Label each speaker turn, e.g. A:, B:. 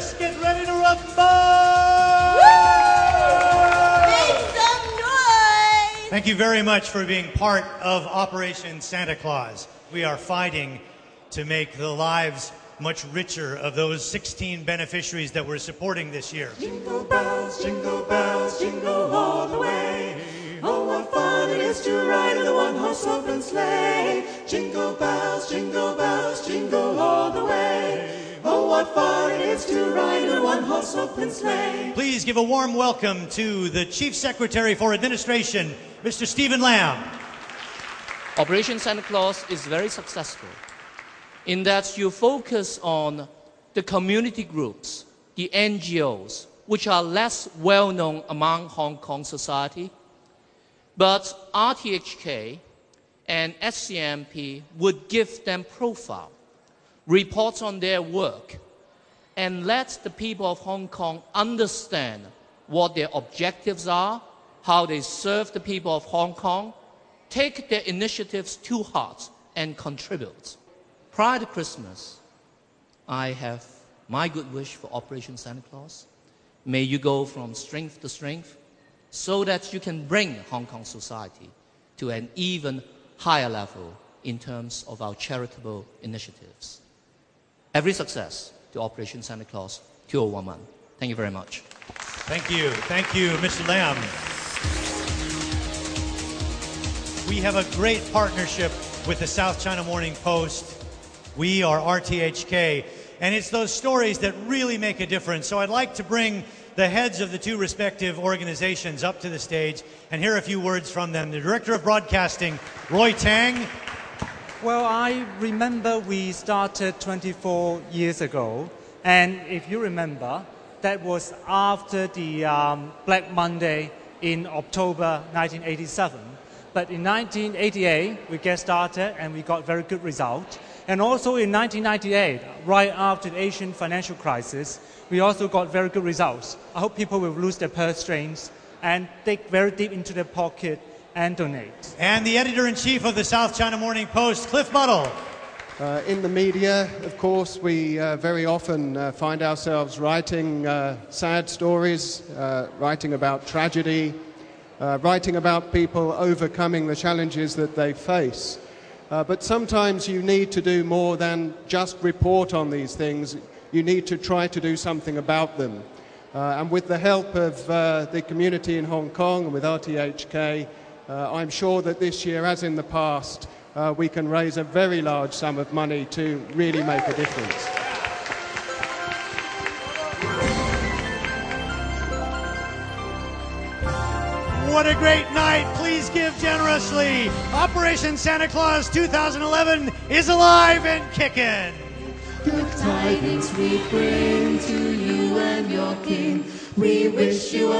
A: Let's get ready to rumble!
B: Make some noise!
A: Thank you very much for being part of Operation Santa Claus. We are fighting to make the lives much richer of those 16 beneficiaries that we're supporting this year.
C: Jingle bells, jingle bells, jingle all the way. Oh, what fun it is to ride in a one-horse open sleigh. Jingle bells, jingle what fun it is to ride a one-horse open sleigh.
A: Please give a warm welcome to the Chief Secretary for Administration, Mr. Stephen Lam.
D: Operation Santa Claus is very successful in that you focus on the community groups, the NGOs, which are less well known among Hong Kong society. But RTHK and SCMP would give them profile, reports on their work, and let the people of Hong Kong understand what their objectives are, how they serve the people of Hong Kong, take their initiatives to heart, and contribute. Prior to Christmas, I have my good wish for Operation Santa Claus. May you go from strength to strength so that you can bring Hong Kong society to an even higher level in terms of our charitable initiatives. Every success to Operation Santa Claus 2011. Thank you very much.
A: Thank you. Thank you, Mr. Lam. We have a great partnership with the South China Morning Post. We are RTHK, and it's those stories that really make a difference. So I'd like to bring the heads of the two respective organizations up to the stage and hear a few words from them. The Director of Broadcasting, Roy Tang.
E: Well, I remember we started 24 years ago, and if you remember, that was after the um, Black Monday in October 1987. But in 1988, we get started and we got very good results. And also in 1998, right after the Asian financial crisis, we also got very good results. I hope people will lose their purse strings and dig very deep into their pocket and donate.
A: And the editor in chief of the South China Morning Post, Cliff Buddle.
F: Uh, in the media, of course, we uh, very often uh, find ourselves writing uh, sad stories, uh, writing about tragedy, uh, writing about people overcoming the challenges that they face. but sometimes you need to do more than just report on these things. You need to try to do something about them. and with the help of the community in Hong Kong and with RTHK, I'm sure that this year, as in the past, uh, we can raise a very large sum of money to really make a difference.
A: What a great night. Please give generously. Operation Santa Claus 2011 is alive and kicking.
C: Good tidings we bring to you and your king. We wish you a Merry Christmas and a